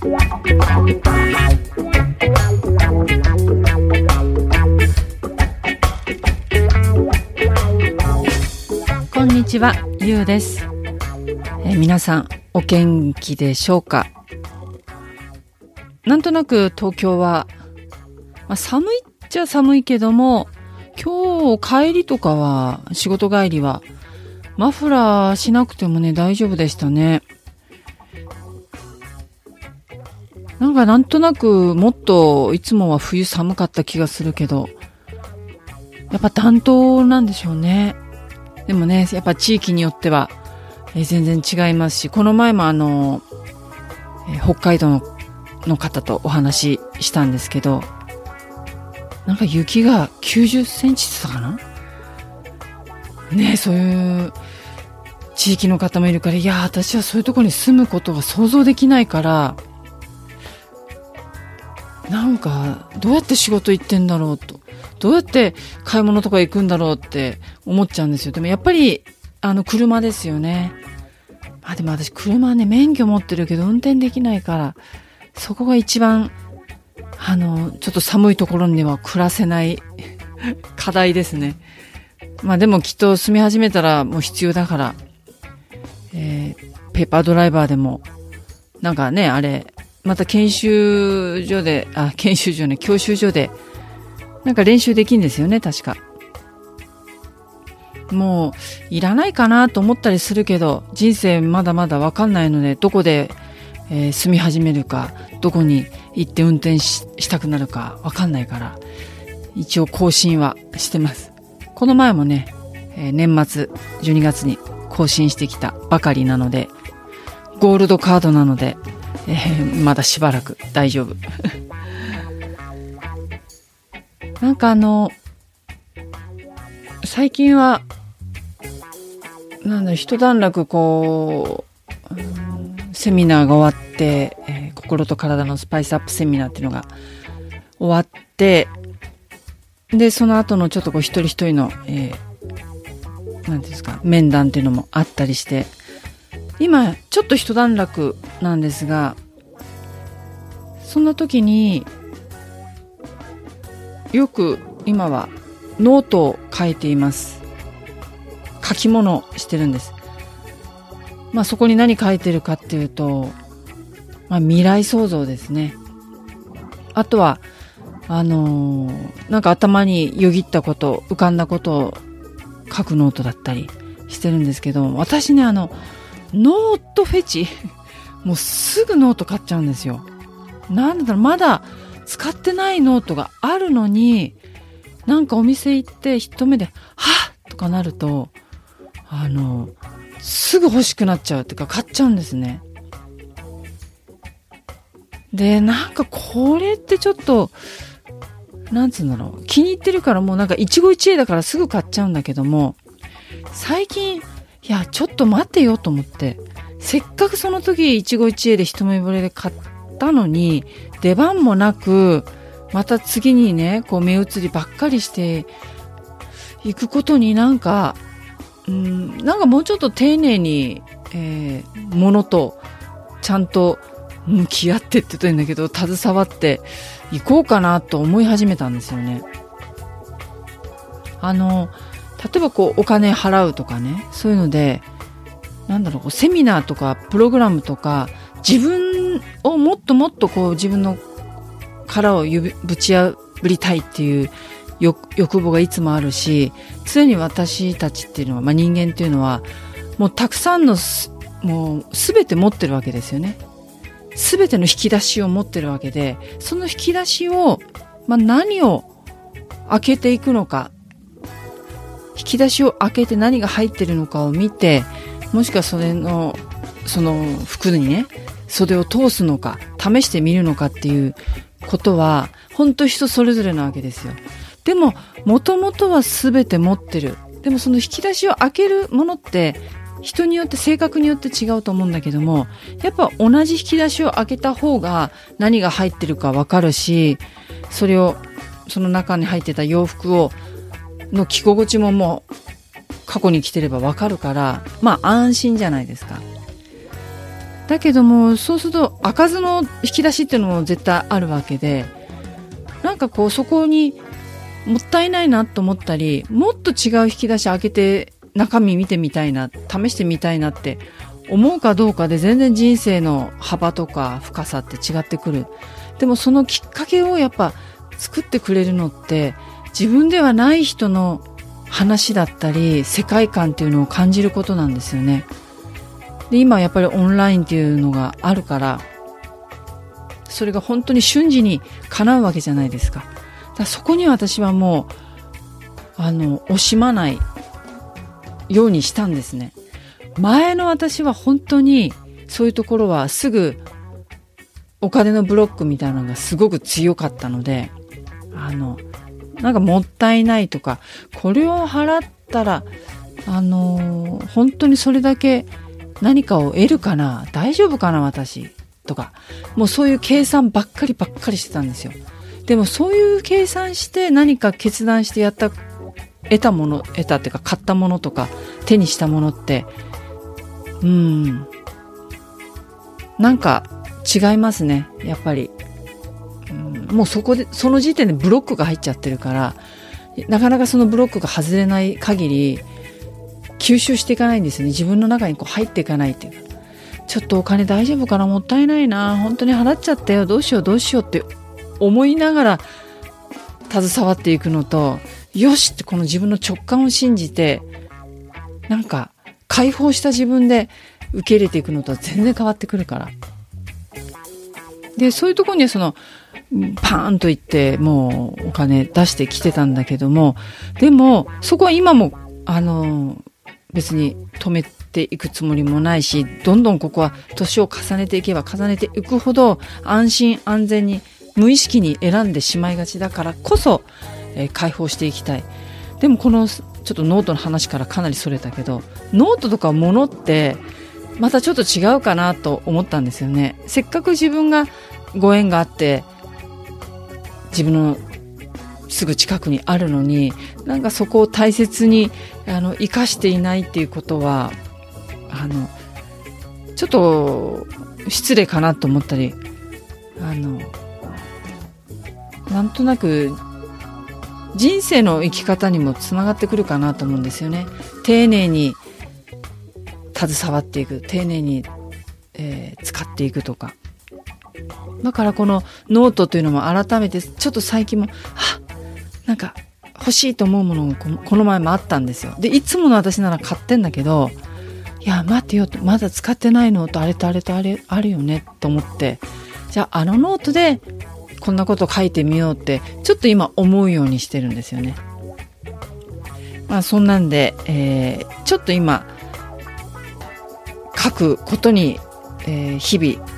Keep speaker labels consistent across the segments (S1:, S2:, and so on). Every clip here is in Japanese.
S1: こんにちは、ゆうです、えー皆さん、お元気でしょうか？なんとなく東京は、まあ、寒いっちゃ寒いけども、今日帰りとかは、仕事帰りは、マフラーしなくてもね、大丈夫でしたね。なんかなんとなくもっといつもは冬寒かった気がするけど、やっぱ暖冬なんでしょうね。でもね、やっぱ地域によっては、えー全然違いますし、この前もあの、えー北海道のの方とお話ししたんですけど、なんか雪が90センチってたかな？ねそういう地域の方もいるから、いや、私はそういうところに住むことが想像できないから、なんか、どうやって仕事行ってんだろうと。どうやって買い物とか行くんだろうって思っちゃうんですよ。でもやっぱり、あの、車ですよね。まあでも私、車はね、免許持ってるけど運転できないから、そこが一番、あの、ちょっと寒いところには暮らせない 課題ですね。まあでもきっと住み始めたらもう必要だから、えーペーパードライバーでも、なんかね、あれ、また研修所で、あ、研修所ね、教習所で、なんか練習できんですよね、確か。もう、いらないかなと思ったりするけど、人生まだまだわかんないので、どこで、えー住み始めるか、どこに行って運転ししたくなるかわかんないから、一応更新はしてます。この前もね、えー年末12月に更新してきたばかりなので、ゴールドカードなので、えーまだしばらく大丈夫。なんかあの、最近は、なんだろう、一段落こう、セミナーが終わって、えー心と体のスパイスアップセミナーっていうのが終わって、で、その後のちょっとこう一人一人の、えーなんていうんですか、面談っていうのもあったりして、今、ちょっと一段落なんですが、そんな時に、よく今はノートを書いています。書き物してるんです。まあそこに何書いてるかっていうと、まあ未来創造ですね。あとは、あのーなんか頭によぎったこと、浮かんだことを書くノートだったりしてるんですけど、私ね、あの、ノートフェチ、もうすぐノート買っちゃうんですよ。なんだろう、まだ使ってないノートがあるのに、なんかお店行って一目で、はっとかなると、あの、すぐ欲しくなっちゃうっていうか買っちゃうんですね。で、なんかこれってちょっと、なんつうんだろう。気に入ってるからもうなんか一期一会だからすぐ買っちゃうんだけども、最近、いや、ちょっと待てよと思って、せっかくその時一期一会で一目惚れで買ったのに、出番もなく、また次にね、こう目移りばっかりしていくことになんか、うん、なんかもうちょっと丁寧に、えー、ものとちゃんと向き合ってって言ったんだけど、携わっていこうかなと思い始めたんですよね。あの、例えばこうお金払うとかね、そういうので、なんだろう、セミナーとかプログラムとか、自分をもっともっとこう自分の殻をぶち破りたいっていう欲望がいつもあるし、常に私たちっていうのは、まあ、人間っていうのは、もうたくさんのす、もうすべて持ってるわけですよね。すべての引き出しを持ってるわけで、その引き出しを、まあ、何を開けていくのか、引き出しを開けて何が入ってるのかを見て、もしくはそれの、その服にね、袖を通すのか、試してみるのかっていうことは、本当人それぞれなわけですよ。でも、もともとは全て持ってる。でもその引き出しを開けるものって、人によって性格によって違うと思うんだけども、やっぱ同じ引き出しを開けた方が何が入ってるかわかるし、それを、その中に入ってた洋服を、の着心地ももう過去に来てればわかるから、まあ安心じゃないですか。だけども、そうすると開かずの引き出しっていうのも絶対あるわけで、なんかこうそこにもったいないなと思ったり、もっと違う引き出し開けて中身見てみたいな、試してみたいなって思うかどうかで全然人生の幅とか深さって違ってくる。でもそのきっかけをやっぱ作ってくれるのって自分ではない人の話だったり世界観っていうのを感じることなんですよね。で、今やっぱりオンラインっていうのがあるから、それが本当に瞬時に叶うわけじゃないですか。だかそこに私はもう、あの、惜しまないようにしたんですね。前の私は本当にそういうところはすぐお金のブロックみたいなのがすごく強かったので、あの、なんかもったいないとか、これを払ったら、あのー、本当にそれだけ何かを得るかな大丈夫かな私とか、もうそういう計算ばっかりばっかりしてたんですよ。でもそういう計算して何か決断してやった、得たもの、得たっていうか買ったものとか手にしたものって、うん、なんか違いますね、やっぱり。もうそこで、その時点でブロックが入っちゃってるから、なかなかそのブロックが外れない限り、吸収していかないんですね。自分の中にこう入っていかないっていう。ちょっとお金大丈夫かなもったいないな。本当に払っちゃったよ。どうしようどうしようって思いながら携わっていくのと、よしってこの自分の直感を信じて、なんか解放した自分で受け入れていくのとは全然変わってくるから。で、そういうところにはその、パーンと言って、もうお金出してきてたんだけども、でも、そこは今も、あの、別に止めていくつもりもないし、どんどんここは年を重ねていけば重ねていくほど、安心安全に無意識に選んでしまいがちだからこそ、えー、解放していきたい。でもこの、ちょっとノートの話からかなりそれたけど、ノートとか物って、またちょっと違うかなと思ったんですよね。せっかく自分がご縁があって、自分のすぐ近くにあるのになんかそこを大切にあの生かしていないっていうことはあのちょっと失礼かなと思ったりあのなんとなく人生の生き方にもつながってくるかなと思うんですよね。丁寧に携わっていく丁寧に、えー、使っていくとかだからこのノートというのも改めてちょっと最近も、はなんか欲しいと思うものがこの前もあったんですよ。で、いつもの私なら買ってんだけど、いや、待てよと、まだ使ってないのとあれとあれとあれあるよねと思って、じゃああのノートでこんなこと書いてみようって、ちょっと今思うようにしてるんですよね。まあそんなんで、えー、ちょっと今、書くことに、えー、日々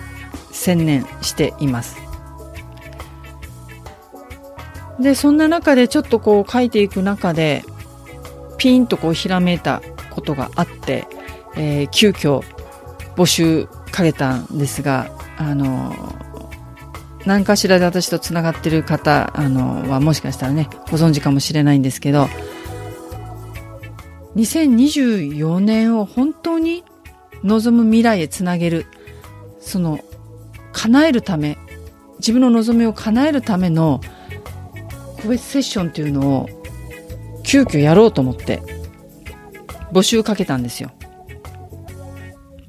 S1: 専念しています。で、そんな中でちょっとこう書いていく中で、ピンとこうひらめいたことがあって、えー、急遽募集かけたんですが、あの何かしらで私とつながってる方、あのはもしかしたらね、ご存知かもしれないんですけど、2024年を本当に望む未来へつなげる、その叶えるため自分の望みを叶えるための個別セッションっていうのを急遽やろうと思って募集かけたんですよ。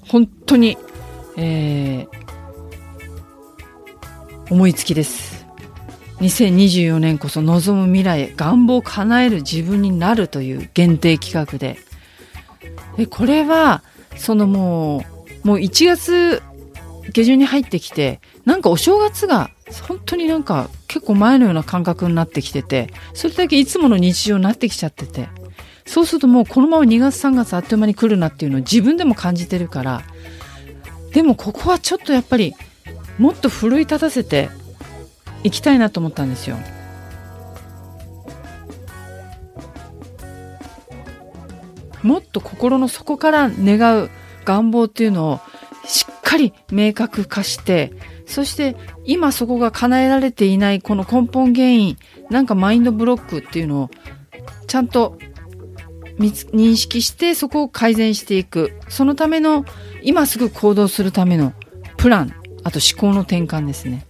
S1: 本当に、えー、思いつきです。2024年こそ望む未来へ願望を叶える自分になるという限定企画で。でこれは、そのもう、もう1月下旬に入ってきて、なんかお正月が本当になんか結構前のような感覚になってきてて、それだけいつもの日常になってきちゃってて、そうするともうこのまま2月3月あっという間に来るなっていうのを自分でも感じてるからでもここはちょっとやっぱりもっと奮い立たせていきたいなと思ったんですよ。もっと心の底から願う願望っていうのをしっかり明確化して、そして今そこが叶えられていないこの根本原因、なんかマインドブロックっていうのをちゃんと認識してそこを改善していく。そのための今すぐ行動するためのプラン、あと思考の転換ですね。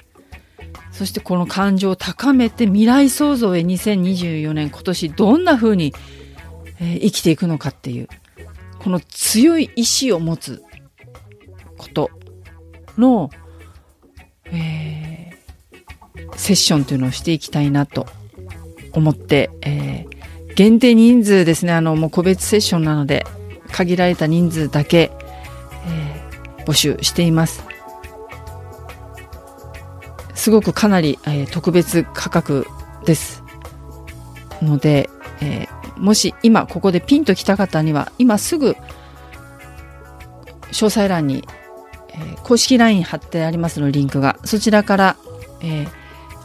S1: そしてこの感情を高めて未来創造へ2024年今年どんな風に、生きていくのかっていう、この強い意志を持つことの、えー、セッションというのをしていきたいなと思って、えー、限定人数ですね、あの、もう個別セッションなので、限られた人数だけ、えー、募集しています。すごくかなり、えー、特別価格です。ので、えー、もし今ここでピンときた方には、今すぐ、詳細欄に、え、公式 LINE 貼ってありますのリンクが、そちらから、え、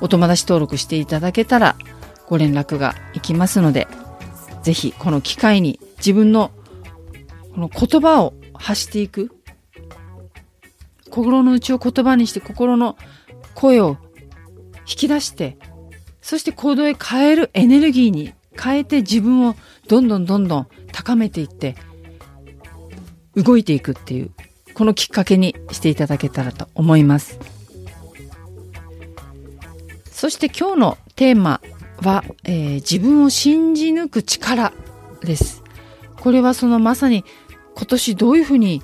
S1: お友達登録していただけたらご連絡がいきますので、ぜひこの機会に自分のこの言葉を発していく。心の内を言葉にして心の声を引き出して、そして行動へ変えるエネルギーに変えて自分をどんどんどんどん高めていって、動いていくっていう、このきっかけにしていただけたらと思います。そして今日のテーマは、えー、自分を信じ抜く力です。これはそのまさに今年どういうふうに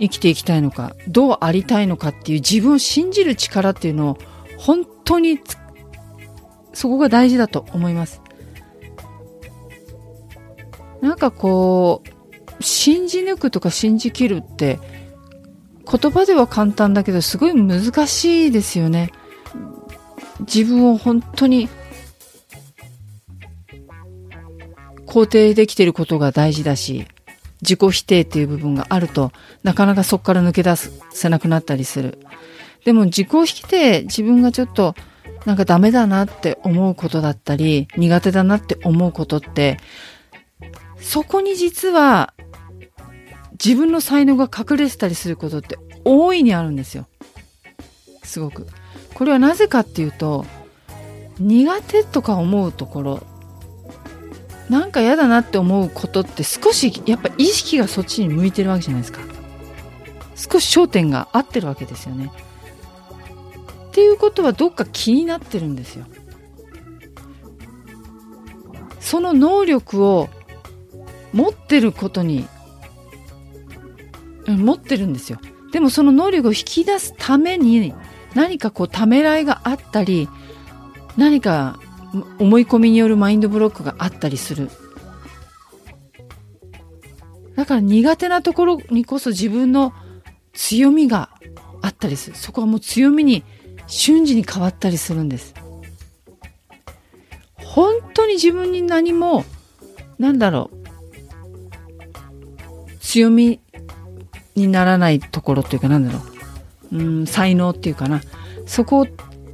S1: 生きていきたいのか、どうありたいのかっていう自分を信じる力っていうのを本当にそこが大事だと思います。なんかこう、信じ抜くとか信じきるって言葉では簡単だけどすごい難しいですよね。自分を本当に肯定できていることが大事だし、自己否定っていう部分があると、なかなかそこから抜け出せなくなったりする。でも自己否定、自分がちょっとなんかダメだなって思うことだったり、苦手だなって思うことって、そこに実は自分の才能が隠れてたりすることって大いにあるんですよ。すごく。これはなぜかっていうと、苦手とか思うところなんか嫌だなって思うことって少しやっぱ意識がそっちに向いてるわけじゃないですか。少し焦点が合ってるわけですよね。っていうことはどっか気になってるんですよ。その能力を持ってることに、持ってるんですよ。でもその能力を引き出すために何かこうためらいがあったり、何か思い込みによるマインドブロックがあったりする。だから苦手なところにこそ自分の強みがあったりする。そこはもう強みに瞬時に変わったりするんです。本当に自分に何も、なんだろう、強みにならないところっていうかなんだろう、うん、才能っていうかな。そこ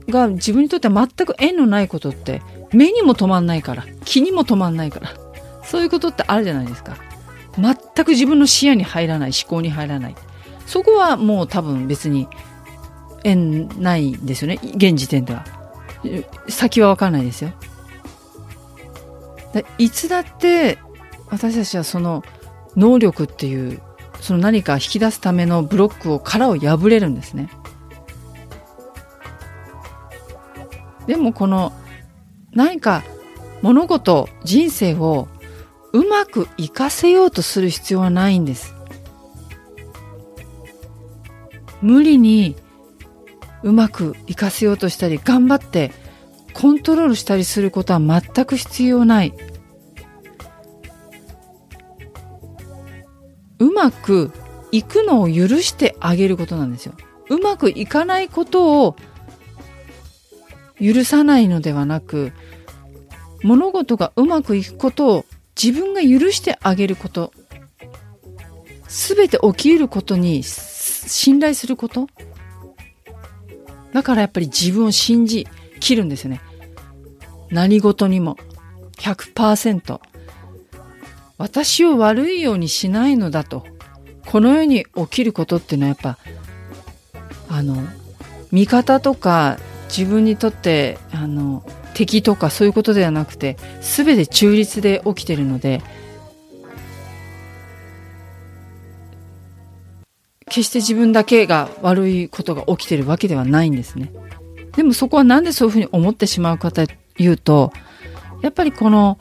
S1: が自分にとっては全く縁のないことって目にも止まんないから気にも止まんないから。そういうことってあるじゃないですか。全く自分の視野に入らない思考に入らない。そこはもう多分別に縁ないんですよね。現時点では。先は分かんないですよ。いつだって私たちはその能力っていうその何か引き出すためのブロックを殻を破れるんですねでもこの何か物事、人生をうまくいかせようとする必要はないんです。無理にうまくいかせようとしたり、頑張ってコントロールしたりすることは全く必要ない。うまくいくのを許してあげることなんですよ。うまくいかないことを許さないのではなく、物事がうまくいくことを自分が許してあげること、すべて起きることに信頼すること。だからやっぱり自分を信じきるんですよね。何事にも100%。私を悪いようにしないのだと。この世に起きることっていうのはやっぱ、あの、味方とか自分にとって、あの、敵とかそういうことではなくて、すべて中立で起きてるので、決して自分だけが悪いことが起きてるわけではないんですね。でもそこはなんでそういうふうに思ってしまうかというと、やっぱりこの、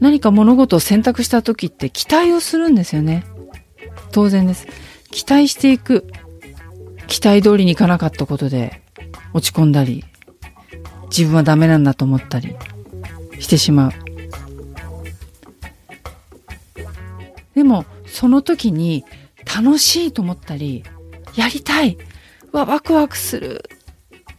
S1: 何か物事を選択した時って期待をするんですよね。当然です。期待していく。期待通りにいかなかったことで落ち込んだり、自分はダメなんだと思ったりしてしまう。でも、その時に楽しいと思ったり、やりたいわ、ワクワクする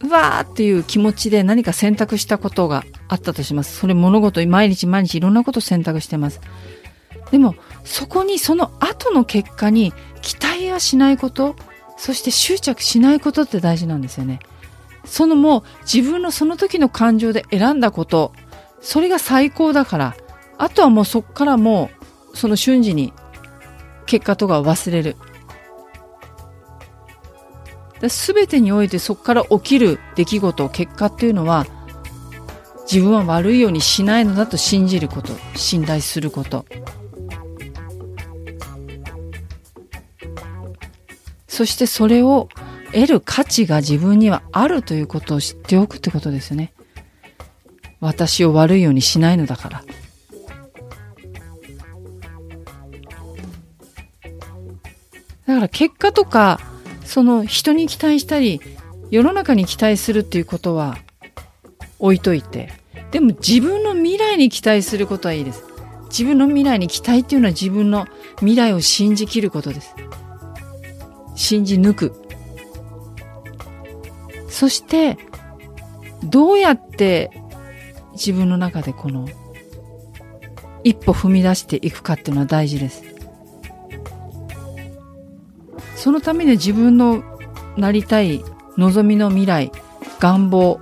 S1: わーっていう気持ちで何か選択したことがあったとします。それ物事、毎日毎日いろんなこと選択してます。でも、そこにその後の結果に期待はしないこと、そして執着しないことって大事なんですよね。そのもう自分のその時の感情で選んだこと、それが最高だから、あとはもうそっからもうその瞬時に結果とか忘れる。全てにおいてそこから起きる出来事、結果っていうのは自分は悪いようにしないのだと信じること、信頼すること。そしてそれを得る価値が自分にはあるということを知っておくってことですね。私を悪いようにしないのだから。だから結果とか、その人に期待したり、世の中に期待するっていうことは置いといて、でも自分の未来に期待することはいいです。自分の未来に期待っていうのは自分の未来を信じきることです。信じ抜く。そして、どうやって自分の中でこの一歩踏み出していくかっていうのは大事です。そのために自分のなりたい望みの未来、願望、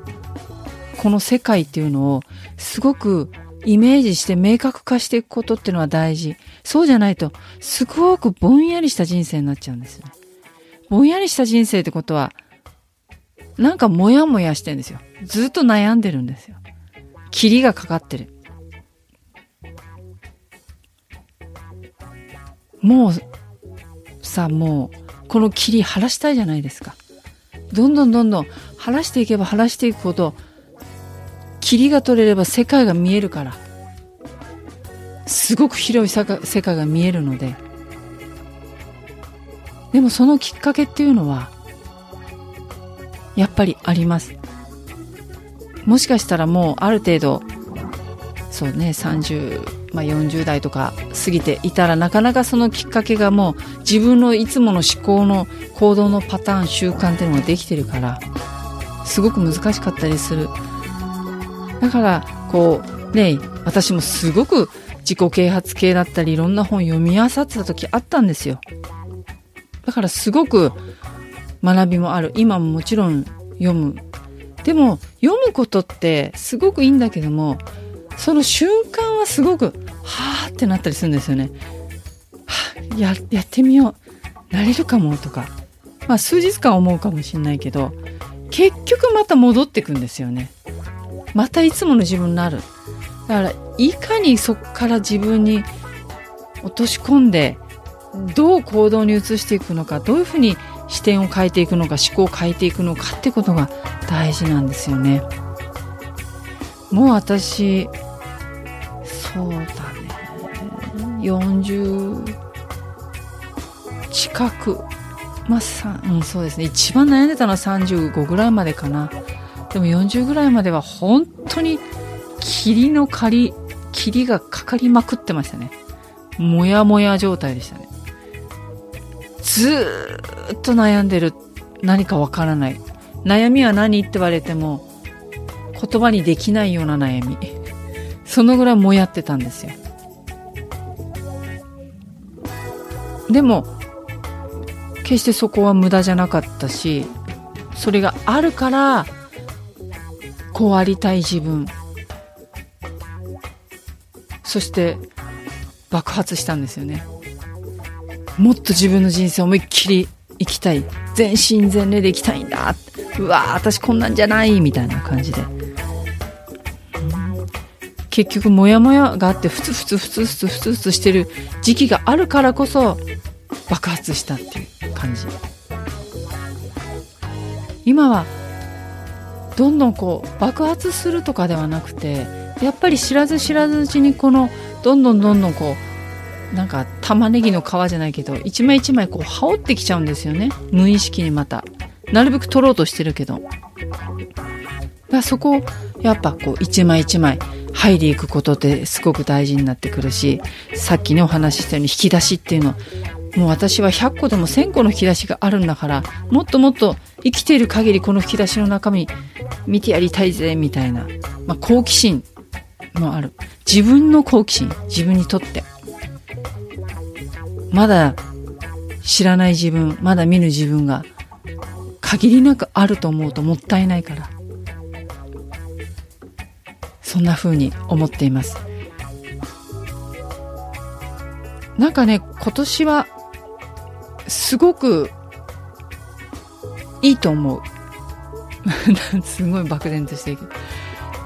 S1: この世界っていうのをすごくイメージして明確化していくことっていうのは大事。そうじゃないと、すごくぼんやりした人生になっちゃうんですね。ぼんやりした人生ってことは、なんかもやもやしてんですよ。ずっと悩んでるんですよ。霧がかかってる。もう、さ、もう、この霧晴らしたいじゃないですか。どんどんどんどん晴らしていけば晴らしていくほど、霧が取れれば世界が見えるから。すごく広い世界が見えるので。でもそのきっかけっていうのは、やっぱりあります。もしかしたらもうある程度、そうね、30、まあ、40代とか過ぎていたらなかなかそのきっかけがもう自分のいつもの思考の行動のパターン、習慣っていうのができてるから、すごく難しかったりする。だから、こう、ね、私もすごく自己啓発系だったりいろんな本読み漁ってた時あったんですよ。だからすごく学びもある。今ももちろん読む。でも、読むことってすごくいいんだけども、その瞬間はすごく、はーってなったりするんですよね。はや、やってみよう。なれるかもとか。まあ、数日間思うかもしれないけど、結局また戻ってくんですよね。またいつもの自分になる。だから、いかにそこから自分に落とし込んで、どう行動に移していくのか、どういうふうに視点を変えていくのか思考を変えていくのかってことが大事なんですよね。もう私そうだね40近くまあ、うん、そうですね一番悩んでたのは35ぐらいまでかなでも40ぐらいまでは本当に霧の狩り霧がかかりまくってましたねもやもや状態でしたねずーっと悩んでる何かわからない。悩みは何って言われても言葉にできないような悩み。そのぐらいもやってたんですよ。でも、決してそこは無駄じゃなかったし、それがあるから、こうありたい自分。そして爆発したんですよね。もっと自分の人生思いっきり生きたい。全身全霊で生きたいんだ。うわ私こんなんじゃないみたいな感じで。結局、モヤモヤがあって、ふつふつふつふつふつふつしてる時期があるからこそ、爆発したっていう感じ。今は、どんどんこう、爆発するとかではなくて、やっぱり知らず知らずうちにこの、どんどんどんどんこう、なんか玉ねぎの皮じゃないけど、一枚一枚こう羽織ってきちゃうんですよね。無意識にまた。なるべく取ろうとしてるけど。だそこを、やっぱこう、一枚一枚、入りいくことってすごく大事になってくるし、さっきねお話ししたように引き出しっていうの、もう私は100個でも1000個の引き出しがあるんだから、もっともっと生きている限りこの引き出しの中身見てやりたいぜ、みたいな。まあ、好奇心もある。自分の好奇心、自分にとって。まだ知らない自分、まだ見ぬ自分が限りなくあると思うともったいないから。そんな風に思っています。なんかね、今年は、すごく、いいと思う。すごい漠然としてるけど。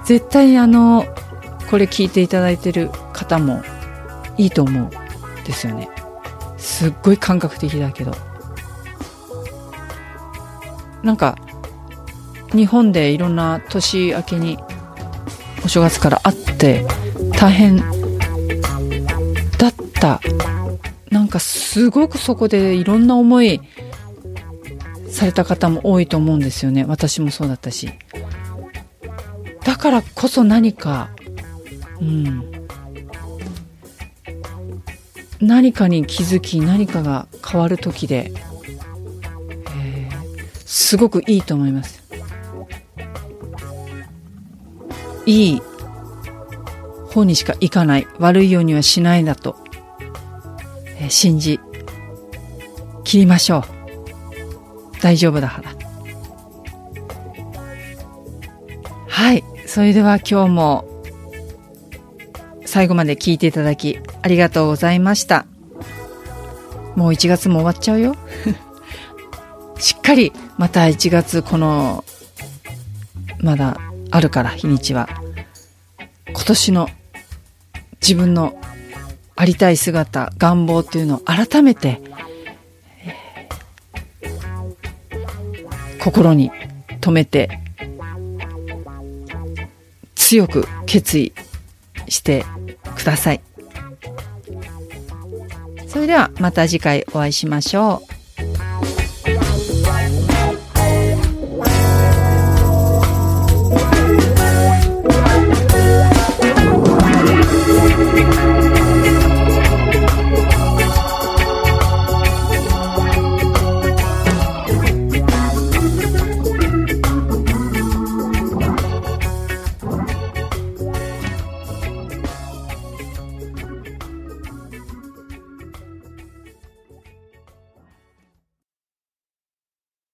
S1: 絶対あの、これ聞いていただいてる方も、いいと思う。ですよね。すっごい感覚的だけど。なんか、日本でいろんな年明けにお正月から会って大変だったかすごくそこでいろんな思いされた方も多いと思うんですよね。私もそうだったし。だからこそ何かうん。何かに気づき何かが変わる時で、えー、すごくいいと思います。いい方にしか行かない、悪いようにはしないだと、信じ、切りましょう。大丈夫だから。はい。それでは今日も最後まで聞いていただきありがとうございました。もう1月も終わっちゃうよ。しっかりまた1月このまだあるから日にちは今年の自分のありたい姿願望というのを改めて、えー、心に留めて強く決意してください。それではまた次回お会いしましょう。